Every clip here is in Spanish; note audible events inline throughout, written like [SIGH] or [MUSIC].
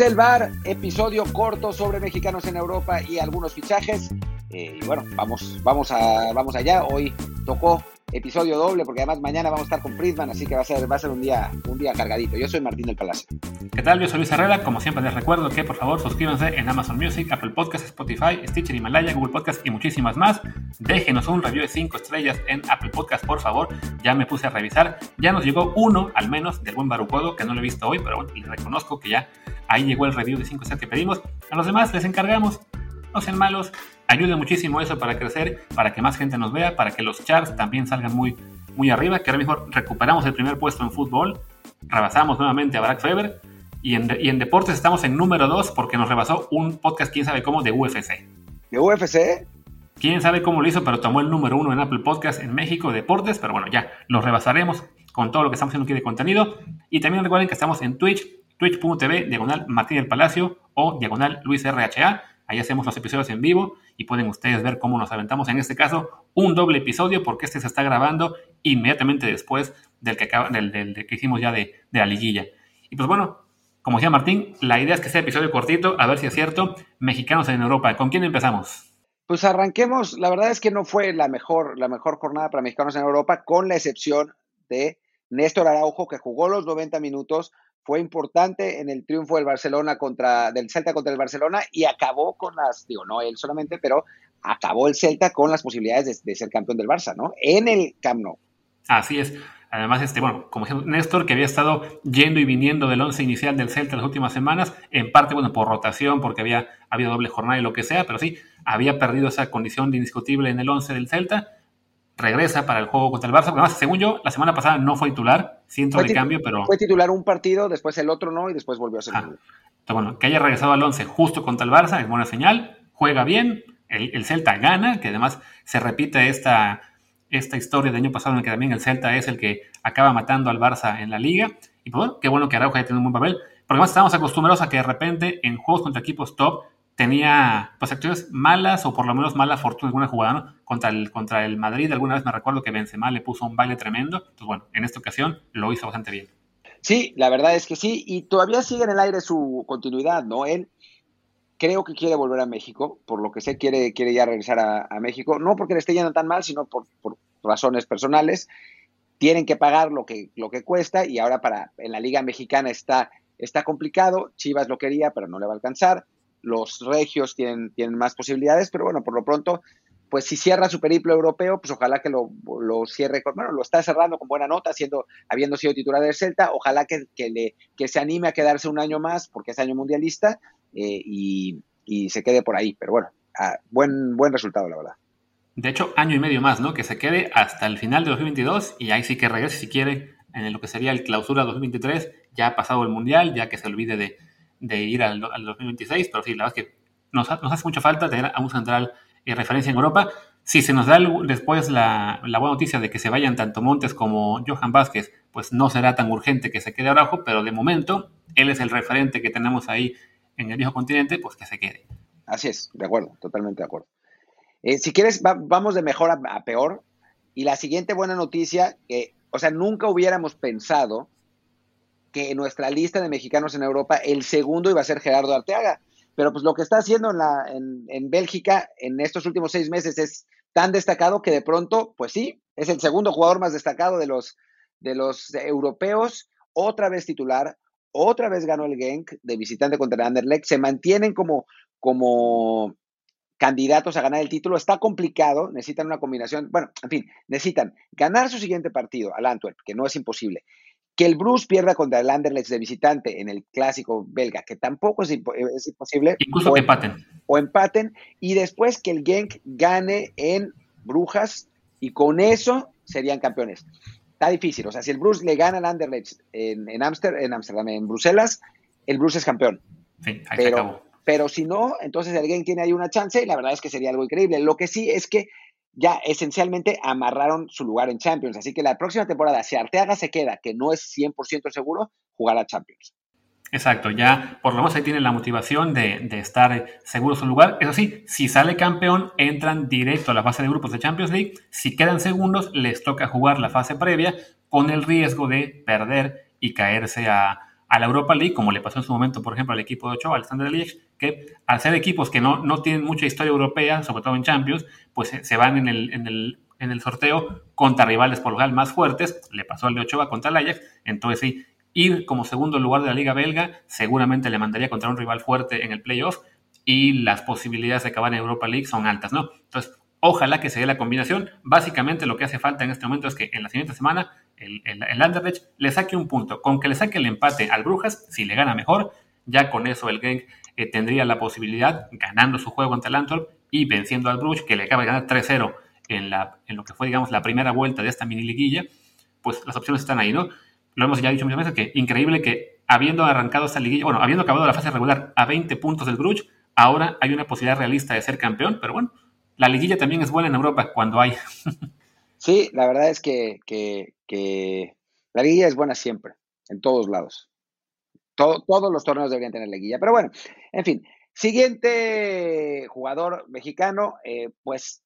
El bar, episodio corto sobre mexicanos en Europa y algunos fichajes. Eh, y bueno, vamos, vamos, a, vamos allá. Hoy tocó episodio doble, porque además mañana vamos a estar con Friedman, así que va a ser, va a ser un, día, un día cargadito. Yo soy Martín del Palacio. ¿Qué tal? Yo soy Luis Herrera. Como siempre les recuerdo que por favor suscríbanse en Amazon Music, Apple Podcasts, Spotify, Stitcher, Himalaya, Google Podcasts y muchísimas más. Déjenos un review de 5 estrellas en Apple Podcasts, por favor. Ya me puse a revisar. Ya nos llegó uno, al menos, del buen Barucodo, que no lo he visto hoy, pero bueno, les reconozco que ya ahí llegó el review de 5 estrellas que pedimos. A los demás les encargamos. No sean malos. Ayuda muchísimo eso para crecer, para que más gente nos vea, para que los charts también salgan muy muy arriba, que ahora mismo recuperamos el primer puesto en fútbol, rebasamos nuevamente a Barack Feber y en, y en deportes estamos en número 2 porque nos rebasó un podcast, quién sabe cómo, de UFC. ¿De UFC? Quién sabe cómo lo hizo, pero tomó el número 1 en Apple Podcast en México de deportes, pero bueno, ya lo rebasaremos con todo lo que estamos haciendo aquí de contenido. Y también recuerden que estamos en Twitch, twitch.tv, diagonal Martín del Palacio o diagonal Luis RHA. Ahí hacemos los episodios en vivo y pueden ustedes ver cómo nos aventamos en este caso un doble episodio porque este se está grabando inmediatamente después del que, hicimos ya de, de, la liguilla. Y pues bueno, como decía Martín, la idea es que sea episodio cortito, a ver si es cierto. Mexicanos en Europa, ¿con quién empezamos? Pues arranquemos, la verdad es que no fue la mejor, la mejor jornada para mexicanos en Europa, con la excepción de Néstor Araujo, que jugó los 90 minutos, fue importante en el triunfo del Barcelona contra, del Celta contra el Barcelona y acabó con las, digo, no él solamente, pero acabó el Celta con las posibilidades de, ser campeón del Barça, ¿no? En el Camp Nou. Así es. Además, este, bueno, como Néstor, que había estado yendo y viniendo del once inicial del Celta las últimas semanas, en parte, bueno, por rotación, porque había doble jornada y lo que sea, pero sí, había perdido esa condición de indiscutible en el once del Celta, regresa para el juego contra el Barça, además, según yo, la semana pasada no fue titular, siento de cambio, pero... Fue titular un partido, después el otro no, y después volvió a ser titular. Bueno, que haya regresado al once justo contra el Barça es buena señal, juega bien, el, el Celta gana, que además se repite esta esta historia del año pasado en el que también el Celta es el que acaba matando al Barça en la liga. Y pues bueno, qué bueno que Araujo haya tenido un buen papel. Porque además estábamos acostumbrados a que de repente en juegos contra equipos top tenía pues acciones malas o por lo menos mala fortuna alguna jugada. Contra el, contra el Madrid alguna vez me recuerdo que Benzema le puso un baile tremendo. Entonces bueno, en esta ocasión lo hizo bastante bien. Sí, la verdad es que sí. Y todavía sigue en el aire su continuidad, ¿no? Él creo que quiere volver a México, por lo que sé, quiere, quiere ya regresar a, a México, no porque le esté yendo tan mal, sino por, por, razones personales. Tienen que pagar lo que, lo que cuesta y ahora para en la Liga Mexicana está, está complicado. Chivas lo quería, pero no le va a alcanzar. Los regios tienen, tienen más posibilidades, pero bueno, por lo pronto, pues si cierra su periplo europeo, pues ojalá que lo, lo cierre con, bueno, lo está cerrando con buena nota, siendo, habiendo sido titular del Celta, ojalá que, que, le, que se anime a quedarse un año más, porque es año mundialista, eh, y, y, se quede por ahí. Pero bueno, buen, buen resultado, la verdad. De hecho, año y medio más, ¿no? Que se quede hasta el final de 2022 y ahí sí que regrese si quiere en lo que sería el clausura 2023, ya ha pasado el mundial, ya que se olvide de, de ir al, al, 2026, pero sí, la verdad es que nos, hace mucha falta tener a un central de referencia en Europa. Si se nos da el, después la, buena noticia de que se vayan tanto Montes como Johan Vázquez, pues no será tan urgente que se quede abajo, pero de momento él es el referente que tenemos ahí en el viejo continente, pues que se quede. Así es, de acuerdo, totalmente de acuerdo. Eh, si quieres, va, vamos de mejor a, a, peor. Y la siguiente buena noticia, que, o sea, nunca hubiéramos pensado que en nuestra lista de mexicanos en Europa el segundo iba a ser Gerardo Arteaga. Pero pues lo que está haciendo en, la, en, en Bélgica en estos últimos seis meses es tan destacado que de pronto, pues sí, es el segundo jugador más destacado de los, de los europeos, otra vez titular, otra vez ganó el Genk de visitante contra Anderlecht, se mantienen como, como candidatos a ganar el título. Está complicado, necesitan una combinación, bueno, en fin, necesitan ganar su siguiente partido al Antwerp, que no es imposible. Que el Bruce pierda contra el Anderlecht de visitante en el clásico belga, que tampoco es, impo es imposible. Incluso o, empaten. O empaten. Y después que el Genk gane en Brujas y con eso serían campeones. Está difícil. O sea, si el Bruce le gana al Anderlecht en, en, Amster, en Amsterdam, en Bruselas, el Bruce es campeón. Sí, ahí pero, se acabó. Pero si no, entonces el game tiene ahí una chance y la verdad es que sería algo increíble. Lo que sí es que ya esencialmente amarraron su lugar en Champions. Así que la próxima temporada, si Arteaga se queda, que no es 100% seguro, jugará Champions. Exacto, ya por lo menos ahí tienen la motivación de, de, estar seguro su lugar. Eso sí, si sale campeón, entran directo a la fase de grupos de Champions League. Si quedan segundos, les toca jugar la fase previa con el riesgo de perder y caerse a, a la Europa League, como le pasó en su momento, por ejemplo, al equipo de Ochoa, Alexander Liech, que al ser equipos que no, no tienen mucha historia europea, sobre todo en Champions, pues se van en el, en el, en el sorteo contra rivales por lo más fuertes, le pasó al de Ochoa contra el Ajax, entonces sí, ir como segundo lugar de la Liga Belga seguramente le mandaría contra un rival fuerte en el playoff y las posibilidades de acabar en Europa League son altas, ¿no? Entonces, ojalá que se dé la combinación. Básicamente lo que hace falta en este momento es que en la siguiente semana el, el, Anderlecht le saque un punto. Con que le saque el empate al Brujas, si le gana mejor, ya con eso el Genk eh, tendría la posibilidad, ganando su juego ante el Antwerp y venciendo al Bruges, que le acaba de ganar 3-0 en, en lo que fue, digamos, la primera vuelta de esta mini liguilla, pues las opciones están ahí, ¿no? Lo hemos ya dicho muchas veces, que increíble que habiendo arrancado esta liguilla, bueno, habiendo acabado la fase regular a 20 puntos del Bruges, ahora hay una posibilidad realista de ser campeón, pero bueno, la liguilla también es buena en Europa cuando hay. [LAUGHS] Sí, la verdad es que, que, la liguilla es buena siempre, en todos lados. todos los torneos deberían tener liguilla. Pero bueno, en fin. Siguiente jugador mexicano, eh, pues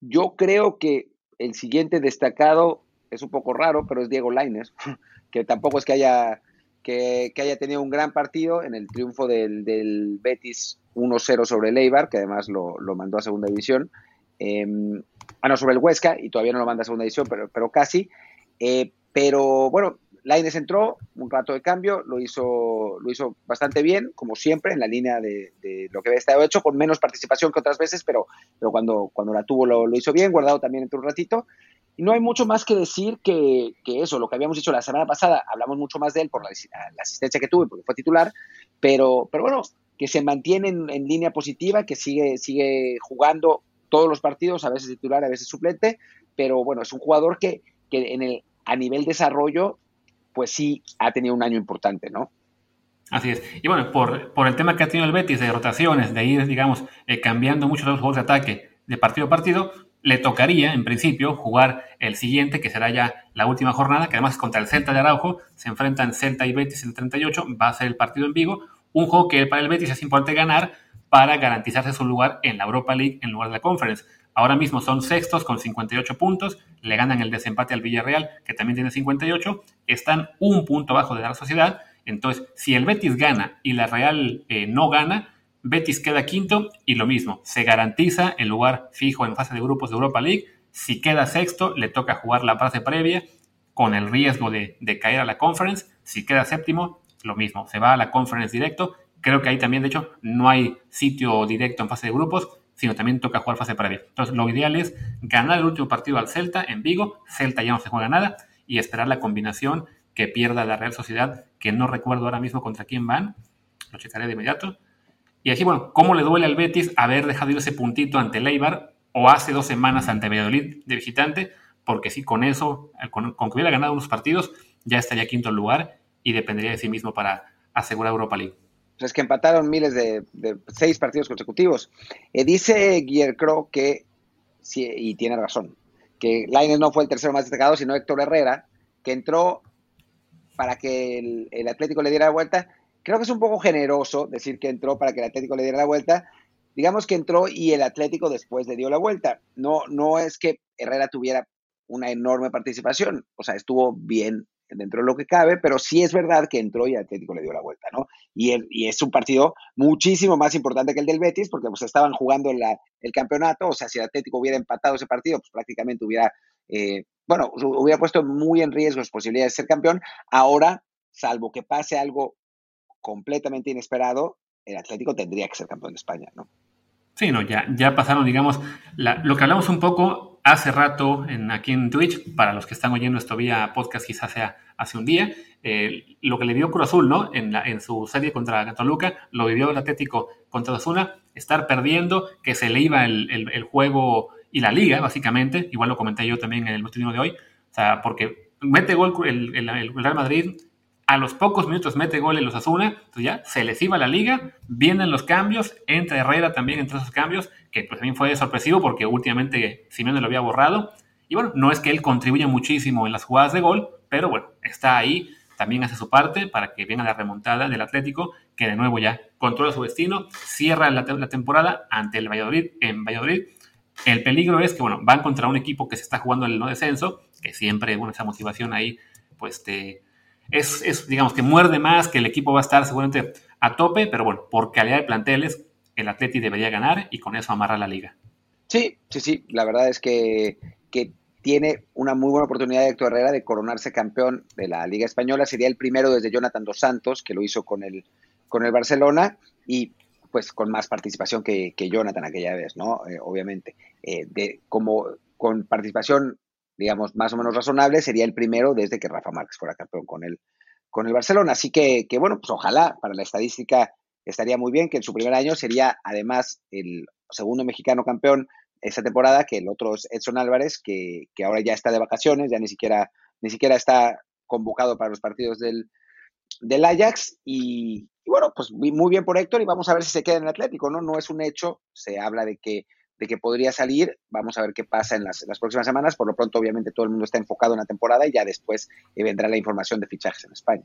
yo creo que el siguiente destacado es un poco raro, pero es Diego Laines, [LAUGHS] que tampoco es que haya, que, haya tenido un gran partido en el triunfo del, del Betis 1-0 sobre el que además lo mandó a segunda división. Eh, ah, no, sobre el Huesca, y todavía no lo manda a segunda división, pero, pero casi. Eh, pero bueno, Laines entró, un rato de cambio, lo hizo, lo hizo bastante bien, como siempre, en la línea de, lo que había estado hecho, con menos participación que otras veces, pero, pero cuando, cuando la tuvo lo, lo hizo bien, guardado también entre un ratito. Y no hay mucho más que decir que, que, eso, lo que habíamos dicho la semana pasada, hablamos mucho más de él por la, la asistencia que tuvo, porque fue titular, pero, pero bueno, que se mantiene en, en, línea positiva, que sigue, sigue jugando todos los partidos, a veces titular, a veces suplente, pero bueno, es un jugador que, que en el, a nivel desarrollo, pues sí ha tenido un año importante, ¿no? Así es. Y bueno, por, por el tema que ha tenido el Betis de rotaciones, de ir, digamos, eh, cambiando muchos los juegos de ataque de partido a partido, le tocaría, en principio, jugar el siguiente, que será ya la última jornada, que además contra el Celta de Araujo, se enfrentan Celta y Betis en el 38, va a ser el partido en Vigo, un juego que para el Betis es importante ganar para garantizarse su lugar en la Europa League en lugar de la Conference. Ahora mismo son sextos con 58 puntos, le ganan el desempate al Villarreal, que también tiene 58, están un punto abajo de la sociedad. Entonces, si el Betis gana y la Real eh, no gana, Betis queda quinto y lo mismo, se garantiza el lugar fijo en fase de grupos de Europa League. Si queda sexto, le toca jugar la fase previa con el riesgo de, de caer a la conference. Si queda séptimo, lo mismo, se va a la conference directo. Creo que ahí también, de hecho, no hay sitio directo en fase de grupos, sino también toca jugar fase previa. Entonces, lo ideal es ganar el último partido al Celta en Vigo. Celta ya no se juega nada y esperar la combinación que pierda la Real Sociedad, que no recuerdo ahora mismo contra quién van. Lo checaré de inmediato. Y aquí, bueno, ¿cómo le duele al Betis haber dejado ir ese puntito ante el Eibar o hace dos semanas ante Valladolid de visitante? Porque sí, con eso, con, que hubiera ganado unos partidos, ya estaría quinto lugar y dependería de sí mismo para asegurar Europa League. Pues es que empataron miles de, seis partidos consecutivos. Eh, dice Guillermo que, y tiene razón, que Lainez no fue el tercero más destacado, sino Héctor Herrera, que entró para que el, el Atlético le diera la vuelta creo que es un poco generoso decir que entró para que el Atlético le diera la vuelta. Digamos que entró y el Atlético después le dio la vuelta. No, no es que Herrera tuviera una enorme participación, o sea, estuvo bien dentro de lo que cabe, pero sí es verdad que entró y Atlético le dio la vuelta, ¿no? Y, es un partido muchísimo más importante que el del Betis, porque pues estaban jugando el campeonato, o sea, si el Atlético hubiera empatado ese partido, pues prácticamente hubiera, eh, bueno, hubiera puesto muy en riesgo las posibilidades de ser campeón. Ahora, salvo que pase algo completamente inesperado, el Atlético tendría que ser campeón de España, ¿no? Sí, no, ya, ya pasaron, digamos, lo que hablamos un poco hace rato en, aquí en Twitch, para los que están oyendo esto vía podcast quizás sea hace un día, eh, lo que le dio Cruz Azul, ¿no? En, su serie contra Toluca, lo vivió el Atlético contra Osuna, estar perdiendo, que se le iba el, juego y la liga, básicamente, igual lo comenté yo también en el último de hoy, o sea, porque mete gol el, el Real Madrid, a los pocos minutos mete gol en los Azuna, entonces ya se les iba la liga, vienen los cambios, entra Herrera también entre esos cambios, que pues también fue sorpresivo porque últimamente Simeone lo había borrado. Y bueno, no es que él contribuya muchísimo en las jugadas de gol, pero bueno, está ahí, también hace su parte para que venga la remontada del Atlético, que de nuevo ya controla su destino, cierra la, temporada ante el Valladolid en Valladolid. El peligro es que, bueno, van contra un equipo que se está jugando el no descenso, que siempre, bueno, esa motivación ahí, pues te es, digamos que muerde más, que el equipo va a estar seguramente a tope, pero bueno, por calidad de planteles, el Atleti debería ganar y con eso amarra la liga. Sí, sí, sí, la verdad es que, que tiene una muy buena oportunidad de Héctor Herrera de coronarse campeón de la Liga Española. Sería el primero desde Jonathan Dos Santos, que lo hizo con el, con el Barcelona, y pues con más participación que, que Jonathan aquella vez, ¿no? Eh, obviamente. Eh, de, como con participación, digamos, más o menos razonable, sería el primero desde que Rafa Márquez fuera campeón con el, con el Barcelona. Así que, que, bueno, pues ojalá para la estadística estaría muy bien que en su primer año sería además el segundo mexicano campeón esa temporada, que el otro es Edson Álvarez, que, que, ahora ya está de vacaciones, ya ni siquiera, ni siquiera está convocado para los partidos del, del Ajax. Y, bueno, pues muy bien por Héctor y vamos a ver si se queda en el Atlético, ¿no? No es un hecho, se habla de que, de que podría salir, vamos a ver qué pasa en las, las próximas semanas. Por lo pronto, obviamente, todo el mundo está enfocado en la temporada y ya después eh, vendrá la información de fichajes en España.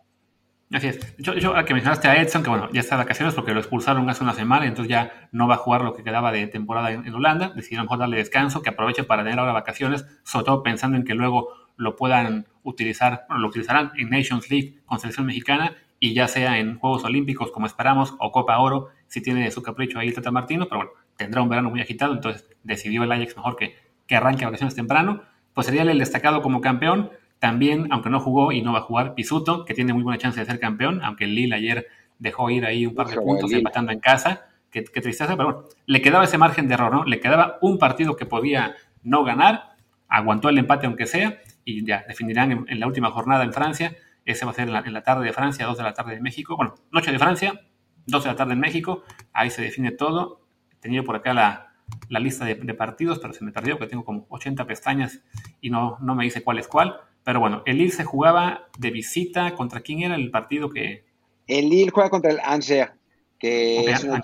Así es. Yo, que mencionaste a Edson, que bueno, ya está de vacaciones porque lo expulsaron hace una semana, entonces ya no va a jugar lo que quedaba de temporada en, Holanda. Decidieron mejor darle descanso, que aproveche para tener ahora vacaciones, sobre todo pensando en que luego lo puedan utilizar, lo utilizarán en Nations League con selección mexicana y ya sea en Juegos Olímpicos como esperamos o Copa Oro, si tiene su capricho ahí el Tata Martino, pero bueno, tendrá un verano muy agitado, entonces decidió el Ajax mejor que, que arranque vacaciones temprano. Pues sería el destacado como campeón también, aunque no jugó y no va a jugar, Pisuto, que tiene muy buena chance de ser campeón, aunque el Lille ayer dejó ir ahí un par de puntos empatando en casa. Qué, tristeza, pero bueno, le quedaba ese margen de error, ¿no? Le quedaba un partido que podía no ganar, aguantó el empate aunque sea, y ya definirán en, la última jornada en Francia. Ese va a ser en la, tarde de Francia, 2 de la tarde de México. Bueno, noche de Francia, 2 de la tarde en México. Ahí se define todo. Tenía por acá la, la lista de, de, partidos, pero se me perdió, que tengo como 80 pestañas y no, no me dice cuál es cuál. Pero bueno, el Lille se jugaba de visita. ¿Contra quién era el partido que...? El Lille juega contra el Angers, que es un,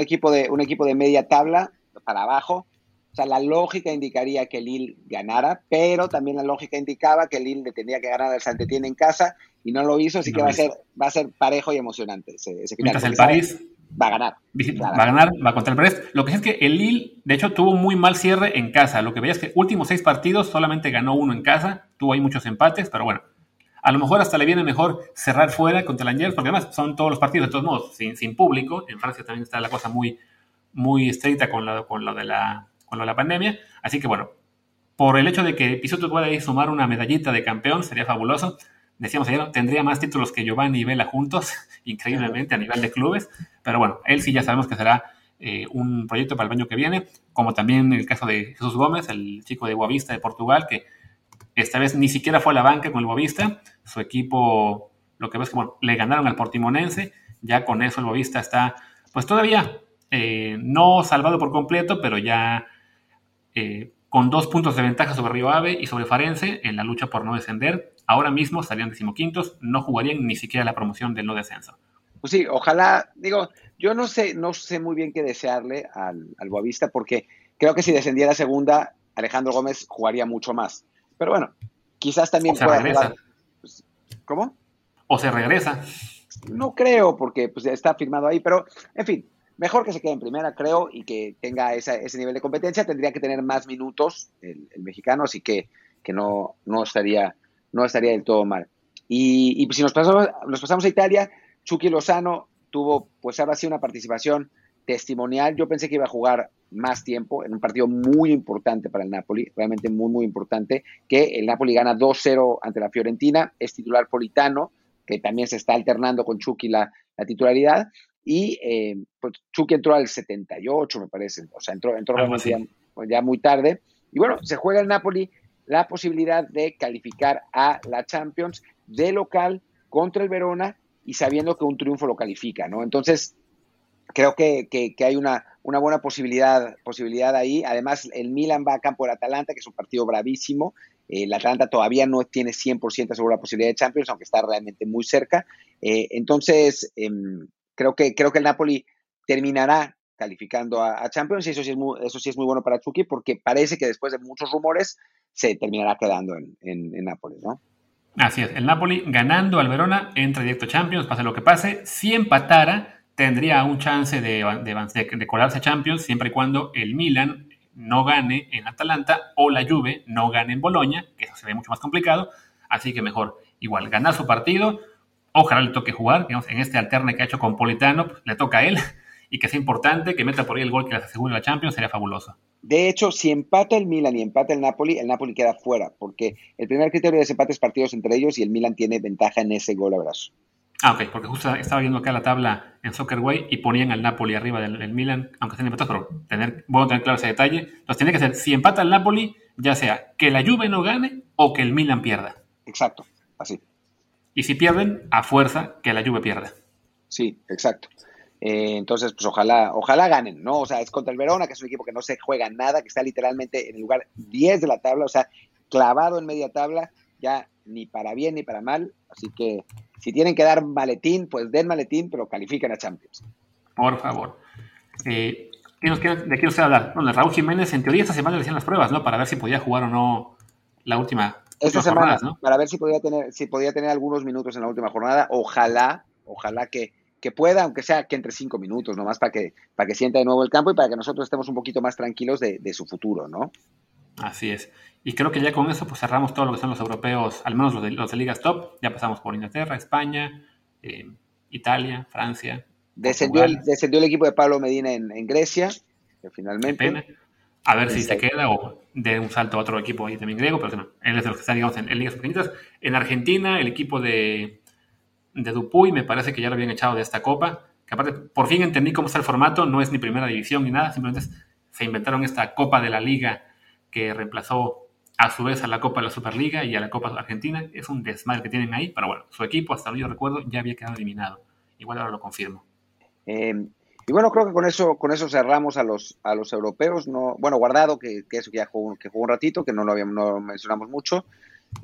equipo, de, un equipo de media tabla para abajo. O sea, la lógica indicaría que el Lille ganara, pero también la lógica indicaba que el Lille le tendría que ganar al Santetiene en casa y no lo hizo, así que va a, ser, va a ser parejo y emocionante ese, ese final. el París va a ganar. Va a ganar, va contra el Brest. Lo que es que el Lille, de hecho, tuvo muy mal cierre en casa. Lo que veía es que últimos seis partidos solamente ganó uno en casa, tuvo ahí muchos empates, pero bueno. A lo mejor hasta le viene mejor cerrar fuera contra el Angers, porque además son todos los partidos de todos modos sin, sin público. En Francia también está la cosa muy, muy estricta con lo, con, lo de la, con lo de la pandemia. Así que bueno, por el hecho de que Pisuto pueda ir sumar una medallita de campeón, sería fabuloso decíamos ayer, tendría más títulos que Giovanni y Vela juntos, [LAUGHS] increíblemente a nivel de clubes, pero bueno, él sí ya sabemos que será eh, un proyecto para el año que viene, como también el caso de Jesús Gómez, el chico de Boavista de Portugal, que esta vez ni siquiera fue a la banca con el Boavista, su equipo, lo que ves que le ganaron al Portimonense, ya con eso el Boavista está, pues todavía eh, no salvado por completo, pero ya eh, con dos puntos de ventaja sobre Río Ave y sobre Farense en la lucha por no descender. Ahora mismo estarían decimoquintos, no jugarían ni siquiera la promoción del no descenso. Pues sí, ojalá, digo, yo no sé, no sé muy bien qué desearle al, al Boavista porque creo que si descendiera segunda, Alejandro Gómez jugaría mucho más. Pero bueno, quizás también pueda jugar. Pues, ¿Cómo? O se regresa. No creo, porque pues, está firmado ahí, pero en fin, mejor que se quede en primera, creo, y que tenga ese nivel de competencia. Tendría que tener más minutos el, mexicano, así que, que no, no, estaría, no estaría del todo mal. Y, y si nos pasamos, nos pasamos a Italia, Chucky Lozano tuvo, pues ahora sí, una participación testimonial. Yo pensé que iba a jugar más tiempo en un partido muy importante para el Napoli, realmente muy, muy importante, que el Napoli gana 2-0 ante la Fiorentina, es titular Politano, que también se está alternando con Chucky la, la titularidad, y eh, pues Chucky entró al 78, me parece. O sea, entró, entró ya, muy tarde. Y bueno, se juega el Napoli la posibilidad de calificar a la Champions de local contra el Verona y sabiendo que un triunfo lo califica, ¿no? Entonces, creo que, hay una, una, buena posibilidad, posibilidad ahí. Además, el Milan va a campo del Atalanta, que es un partido bravísimo. el Atalanta todavía no tiene 100% segura la posibilidad de Champions, aunque está realmente muy cerca. Eh, entonces, em, creo que, creo que el Napoli terminará calificando a, Champions y eso sí, es muy, eso sí es muy bueno para Chucky porque parece que después de muchos rumores se terminará quedando en, en, Nápoles, ¿no? Así es, el Napoli ganando al Verona entra directo Champions, pase lo que pase. Si empatara, tendría un chance de, de, colarse Champions siempre y cuando el Milan no gane en Atalanta o la Juve no gane en Boloña, que eso se ve mucho más complicado. Así que mejor igual, ganar su partido, ojalá le toque jugar, en este alterne que ha hecho con Politano, pues, le toca a él, [LAUGHS] y que sea importante, que meta por ahí el gol que le asegure la Champions, sería fabuloso. De hecho, si empata el Milan y empata el Napoli, el Napoli queda fuera, porque el primer criterio de desempate es partidos entre ellos y el Milan tiene ventaja en ese gol abrazo. Ah, ok, porque justo estaba viendo acá la tabla en Soccerway y ponían al Napoli arriba del, Milan, aunque estén empatados, pero tener, bueno tener claro ese detalle. Entonces tiene que ser, si empata el Napoli, ya sea que la Juve no gane o que el Milan pierda. Exacto, así. Y si pierden, a fuerza que la Juve pierda. Sí, exacto. Eh, entonces, pues ojalá, ojalá ganen, ¿no? O sea, es contra el Verona, que es un equipo que no se juega nada, que está literalmente en el lugar 10 de la tabla, o sea, clavado en media tabla, ya ni para bien ni para mal. Así que si tienen que dar maletín, pues den maletín, pero califiquen a Champions. Por favor. Eh, ¿De qué nos hablar? Bueno, Raúl Jiménez, en teoría, esta semana le hacían las pruebas, ¿no? Para ver si podía jugar o no la última. Esta semana, ¿no? para ver si podía tener, si podía tener algunos minutos en la última jornada. Ojalá, ojalá que que pueda, aunque sea que entre cinco minutos, nomás para que, para que sienta de nuevo el campo y para que nosotros estemos un poquito más tranquilos de, su futuro, ¿no? Así es. Y creo que ya con eso pues cerramos todo lo que son los europeos, al menos los de, los de ligas top. Ya pasamos por Inglaterra, España, eh, Italia, Francia. Descendió el, descendió el, equipo de Pablo Medina en, Grecia, que finalmente. A ver si se queda o de un salto a otro equipo ahí también griego, pero no, él es de los que están, digamos, en, en ligas pequeñitas. En Argentina, el equipo de, de Dupuy, me parece que ya lo habían echado de esta copa, que aparte por fin entendí cómo está el formato, no es ni primera división ni nada, simplemente se inventaron esta copa de la liga que reemplazó a su vez a la Copa de la Superliga y a la Copa Argentina. Es un desmadre que tienen ahí, pero bueno, su equipo, hasta donde yo recuerdo, ya había quedado eliminado. Igual ahora lo confirmo. Eh, y bueno, creo que con eso, con eso cerramos a los, a los europeos. No, bueno, guardado, que, eso que ya jugó, que jugó un ratito, que no lo habíamos, no mencionamos mucho.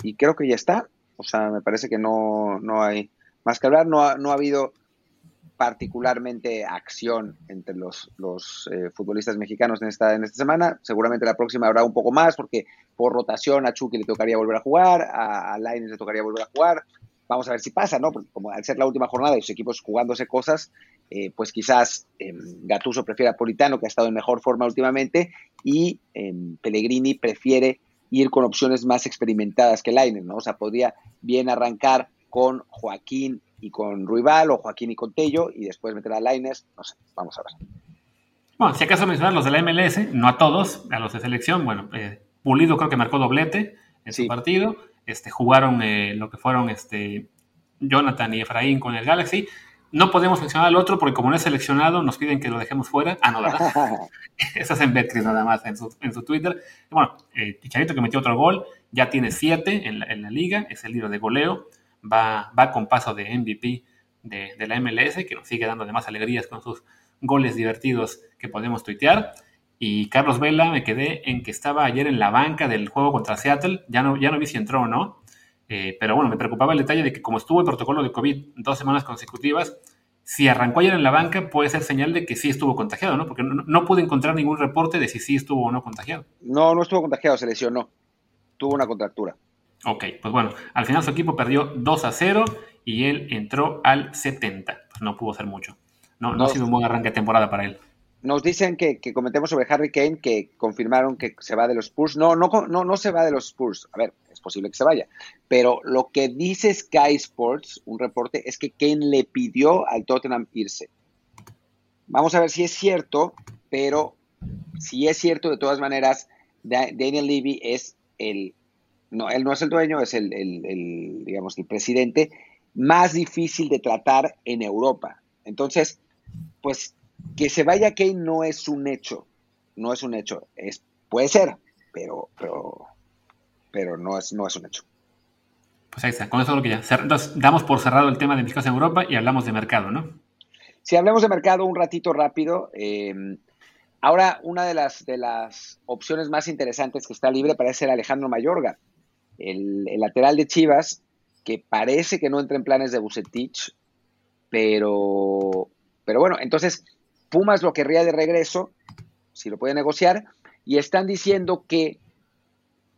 Y creo que ya está. O sea, me parece que no, no hay más que hablar, no ha, no ha habido particularmente acción entre los, los eh, futbolistas mexicanos en esta, en esta semana. Seguramente la próxima habrá un poco más, porque por rotación a Chucky le tocaría volver a jugar, a, a le tocaría volver a jugar. Vamos a ver si pasa, ¿no? Como al ser la última jornada y sus equipos jugándose cosas, eh, pues quizás eh, Gatuso prefiere a Politano, que ha estado en mejor forma últimamente, y em, Pellegrini prefiere ir con opciones más experimentadas que Lainez, ¿no? O sea, podría bien arrancar con Joaquín y con Ruibal o Joaquín y con Tello y después meter a Laines, no sé, vamos a ver. Bueno, si acaso mencionar los de la MLS, no a todos, a los de selección, bueno, eh, Pulido creo que marcó doblete en su partido, este, jugaron eh, lo que fueron este, Jonathan y Efraín con el Galaxy, no podemos mencionar al otro porque como no es seleccionado nos piden que lo dejemos fuera. Ah, no, ¿verdad? [LAUGHS] Eso es en Betcris nada más, en su, en su Twitter. bueno, eh, Chicharito que metió otro gol, ya tiene siete en la, en la liga, es el libro de goleo va, va con paso de MVP de, la MLS, que nos sigue dando además alegrías con sus goles divertidos que podemos tuitear. Y Carlos Vela, me quedé en que estaba ayer en la banca del juego contra Seattle. Ya no, ya no vi si entró o no. Eh, pero bueno, me preocupaba el detalle de que como estuvo el protocolo de COVID dos semanas consecutivas, si arrancó ayer en la banca puede ser señal de que sí estuvo contagiado, ¿no? Porque no, no pude encontrar ningún reporte de si sí estuvo o no contagiado. No, no estuvo contagiado, se lesionó. Tuvo una contractura. Ok, pues bueno, al final su equipo perdió 2 a 0 y él entró al 70. Pues no pudo hacer mucho. No, no, ha sido un buen arranque de temporada para él. Nos dicen que, comentemos sobre Harry Kane, que confirmaron que se va de los Spurs. No, no, no, no se va de los Spurs. A ver, es posible que se vaya. Pero lo que dice Sky Sports, un reporte, es que Kane le pidió al Tottenham irse. Vamos a ver si es cierto, pero si es cierto, de todas maneras, Daniel Levy es el no, él no es el dueño, es el, digamos, el presidente más difícil de tratar en Europa. Entonces, pues que se vaya Kane no es un hecho, no es un hecho, es, puede ser, pero, pero, pero no es, no es un hecho. Pues ahí está, con eso lo que ya. Entonces, damos por cerrado el tema de mexicanos en Europa y hablamos de mercado, ¿no? Si hablamos de mercado un ratito rápido, eh, ahora una de las, de las opciones más interesantes que está libre parece ser Alejandro Mayorga el, lateral de Chivas, que parece que no entra en planes de Bucetich, pero, pero bueno, entonces Pumas lo querría de regreso, si lo puede negociar, y están diciendo que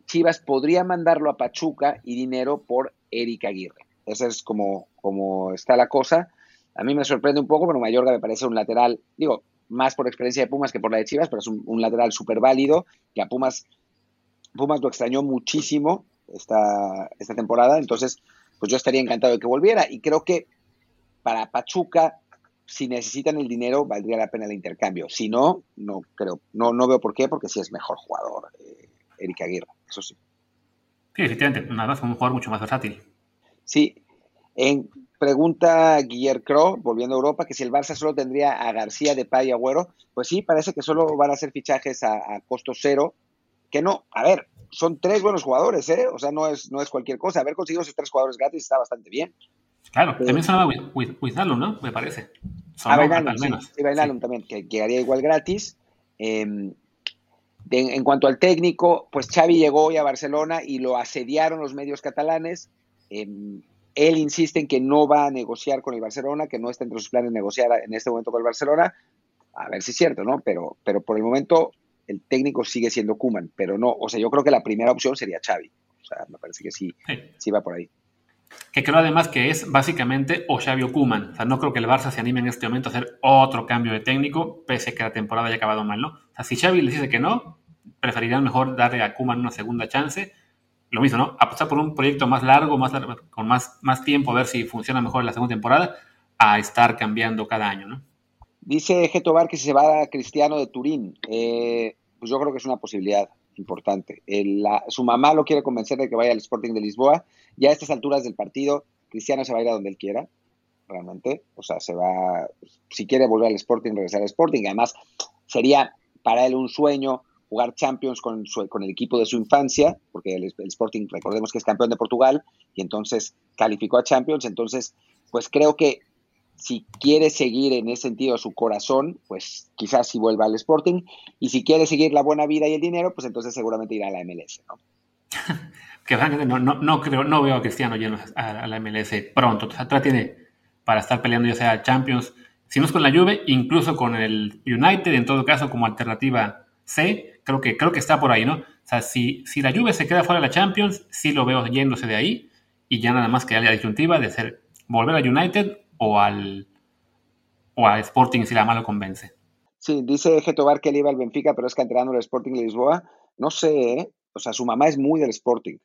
Chivas podría mandarlo a Pachuca y dinero por Eric Aguirre. Esa es como, como está la cosa. A mí me sorprende un poco, pero Mayorga me parece un lateral, digo, más por experiencia de Pumas que por la de Chivas, pero es un, lateral súper válido, que a Pumas, Pumas lo extrañó muchísimo esta, esta temporada. Entonces, pues yo estaría encantado de que volviera. Y creo que para Pachuca, si necesitan el dinero, valdría la pena el intercambio. Si no, no creo, no, no veo por qué, porque sí es mejor jugador, eh, Eric Aguirre, eso sí. Sí, efectivamente, nada más un jugador mucho más versátil. Sí, en pregunta Guillermo Crow, volviendo a Europa, que si el Barça solo tendría a García, de y Agüero, pues sí, parece que solo van a hacer fichajes a, costo cero, que no, a ver, son tres buenos jugadores, ¿eh? O sea, no es, no es cualquier cosa. Haber conseguido esos tres jugadores gratis está bastante bien. Claro, también sonaba Wijnaldum, ¿no? Me parece. a al menos. Sí, también, que llegaría igual gratis. Em, en cuanto al técnico, pues Xavi llegó hoy a Barcelona y lo asediaron los medios catalanes. Em, él insiste en que no va a negociar con el Barcelona, que no está entre sus planes negociar en este momento con el Barcelona. A ver si es cierto, ¿no? Pero, pero por el momento el técnico sigue siendo Kuman, pero no, o sea, yo creo que la primera opción sería Xavi. O sea, me parece que sí, sí, va por ahí. Que creo además que es básicamente o Xavi o Kuman. O sea, no creo que el Barça se anime en este momento a hacer otro cambio de técnico, pese a que la temporada haya acabado mal, ¿no? O sea, si Xavi les dice que no, preferirían mejor darle a Kuman una segunda chance. Lo mismo, ¿no? Apostar por un proyecto más largo, más con más, más tiempo, a ver si funciona mejor la segunda temporada, a estar cambiando cada año, ¿no? Dice Geto Bar que si se va a Cristiano de Turín. Eh, pues yo creo que es una posibilidad importante. su mamá lo quiere convencer de que vaya al Sporting de Lisboa. Ya a estas alturas del partido, Cristiano se va a ir a donde él quiera, realmente. O sea, se va, si quiere volver al Sporting, regresar al Sporting. Además, sería para él un sueño jugar Champions con, con el equipo de su infancia, porque el, Sporting, recordemos que es campeón de Portugal, y entonces calificó a Champions, entonces, pues creo que si quiere seguir en ese sentido su corazón, pues quizás si vuelva al Sporting, y si quiere seguir la buena vida y el dinero, pues entonces seguramente irá a la MLS, ¿no? [LAUGHS] que no, no, no, creo, no veo a Cristiano yendo a, la MLS pronto, sea, tiene para estar peleando ya sea Champions, si no es con la Juve, incluso con el United, en todo caso como alternativa C, creo que, creo que está por ahí, ¿no? O sea, si, si la Juve se queda fuera de la Champions, sí lo veo yéndose de ahí y ya nada más que la disyuntiva de ser volver a United o al, o a Sporting si la mano convence. Sí, dice Getobar que él iba al Benfica, pero es que entrenando el Sporting de Lisboa. No sé, ¿eh? O sea, su mamá es muy del Sporting.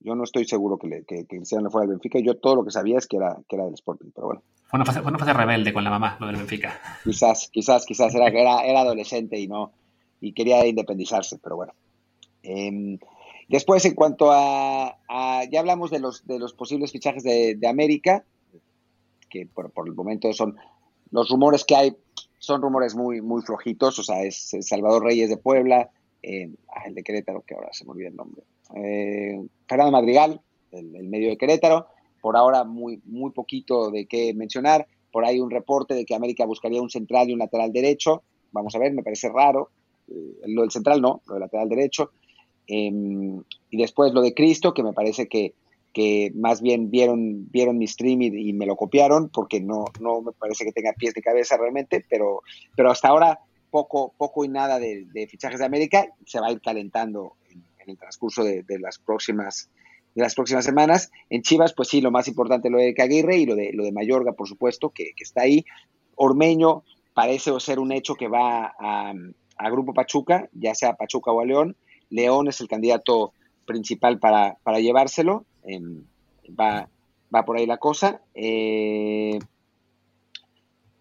Yo no estoy seguro que, le, que, que fuera del Benfica. Yo todo lo que sabía es que era, que era del Sporting, pero bueno. Fue una, fase, fue una fase rebelde con la mamá, lo del Benfica. Quizás, quizás, quizás era, era, era adolescente y no, y quería independizarse, pero bueno. Em, después, en cuanto a, ya hablamos de los, de los posibles fichajes de, América, que por, el momento son los rumores que hay, son rumores muy, muy flojitos, o sea, es, Salvador Reyes de Puebla, eh, el de Querétaro, que ahora se me olvida el nombre, eh, Fernando Madrigal, el, el, medio de Querétaro, por ahora muy, muy poquito de qué mencionar, por ahí un reporte de que América buscaría un central y un lateral derecho, vamos a ver, me parece raro, eh, lo del central no, lo del lateral derecho. Em, y después lo de Cristo, que me parece que, que más bien vieron, vieron mi stream y, me lo copiaron, porque no, no me parece que tenga pies de cabeza realmente, pero, pero hasta ahora poco, poco y nada de, fichajes de América, se va a ir calentando en, el transcurso de, las próximas de las próximas semanas. En Chivas, pues sí, lo más importante lo de Caguirre y lo de, lo de Mayorga, por supuesto, que, está ahí. Ormeño parece ser un hecho que va a, a Grupo Pachuca, ya sea Pachuca o a León. León es el candidato principal para, llevárselo. Va, va por ahí la cosa. Eh,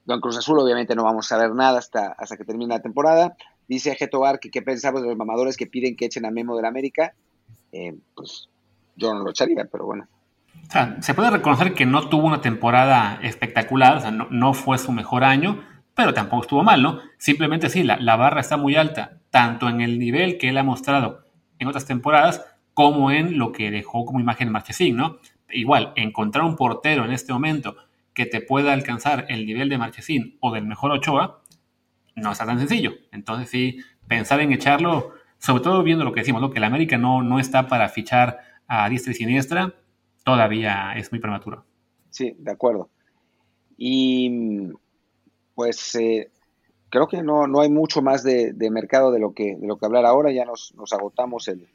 Don Cruz Azul, obviamente no vamos a saber nada hasta, hasta que termine la temporada. Dice Getobar que qué pensamos de los mamadores que piden que echen a Memo de la América. Eh, pues yo no lo echaría, pero bueno. O sea, se puede reconocer que no tuvo una temporada espectacular, no, fue su mejor año, pero tampoco estuvo mal. Simplemente sí, la, barra está muy alta, tanto en el nivel que él ha mostrado en otras temporadas, como en lo que dejó como imagen Marchesín, ¿no? Igual, encontrar un portero en este momento que te pueda alcanzar el nivel de Marchesín o del mejor Ochoa, no está tan sencillo. Entonces sí, pensar en echarlo, sobre todo viendo lo que decimos, ¿no? que el América no, no está para fichar a diestra y siniestra, todavía es muy prematuro. Sí, de acuerdo. Y pues eh, creo que no, no hay mucho más de, mercado de lo que de lo que hablar ahora, ya nos, agotamos el...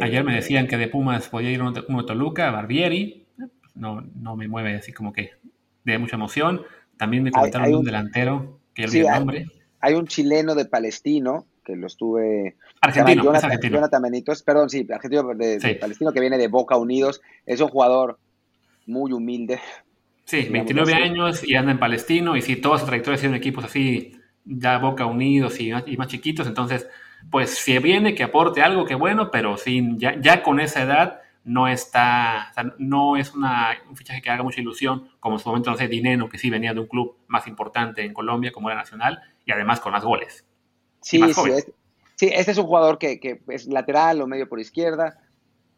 Ayer me decían que de Pumas podía ir uno, de Toluca, Barbieri, no, no me mueve así como que de mucha emoción. También me comentaron un, delantero, que ya el nombre. Hay, un chileno de Palestino, que lo estuve... Argentino, Jonathan, Benitos, perdón, sí, argentino de, Palestino, que viene de Boca Unidos, es un jugador muy humilde. Sí, 29 años y anda en Palestino y sí, toda su trayectoria ha sido en equipos así, ya Boca Unidos y, más chiquitos, entonces, pues si viene que aporte algo, que bueno, pero sin, ya, ya con esa edad no está, no es una, un fichaje que haga mucha ilusión, como en su momento, no sé, Dineno, que sí venía de un club más importante en Colombia, como era Nacional, y además con más goles. Sí, sí, sí, este es un jugador que, que, es lateral o medio por izquierda.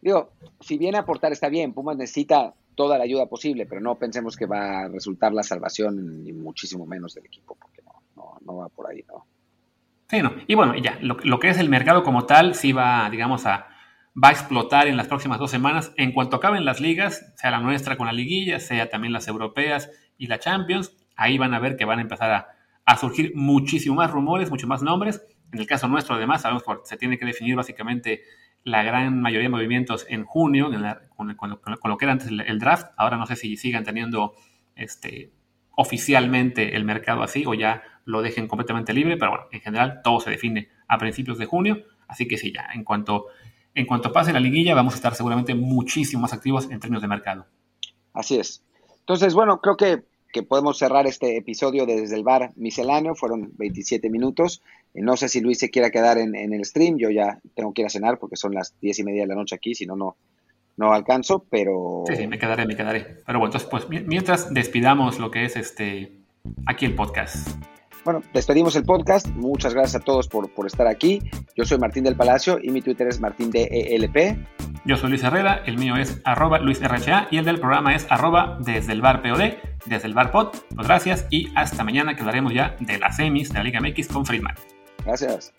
Digo, si viene a aportar está bien, Pumas necesita toda la ayuda posible, pero no pensemos que va a resultar la salvación, ni muchísimo menos del equipo, porque no, no, no va por ahí, ¿no? Sí, no. Y bueno, ya, lo, que es el mercado como tal, sí va, digamos, a va a explotar en las próximas dos semanas en cuanto acaben las ligas, sea la nuestra con la liguilla, sea también las europeas y la Champions. Ahí van a ver que van a empezar a, surgir muchísimo más rumores, muchos más nombres. En el caso nuestro, además, sabemos que se tiene que definir básicamente la gran mayoría de movimientos en junio, con, lo que era antes el, draft. Ahora no sé si sigan teniendo este, oficialmente el mercado así o ya lo dejen completamente libre, pero bueno, en general todo se define a principios de junio. Así que sí, ya en cuanto en cuanto pase la liguilla, vamos a estar seguramente muchísimo más activos en términos de mercado. Así es. Entonces, bueno, creo que, podemos cerrar este episodio desde el bar misceláneo. Fueron 27 minutos. Eh, no sé si Luis se quiera quedar en, el stream. Yo ya tengo que ir a cenar porque son las 10 y media de la noche aquí. Si no, no, no alcanzo, pero... Sí, sí, me quedaré, me quedaré. Pero bueno, entonces, pues mientras despidamos lo que es este aquí el podcast. Bueno, despedimos el podcast. Muchas gracias a todos por, por estar aquí. Yo soy Martín del Palacio y mi Twitter es martindelp. Yo soy Luis Herrera, el mío es arroba luisrha y el del programa es arroba desde el bar POD, desde el bar pod. Pues gracias y hasta mañana que hablaremos ya de las semis de la Liga MX con Friedman. Gracias.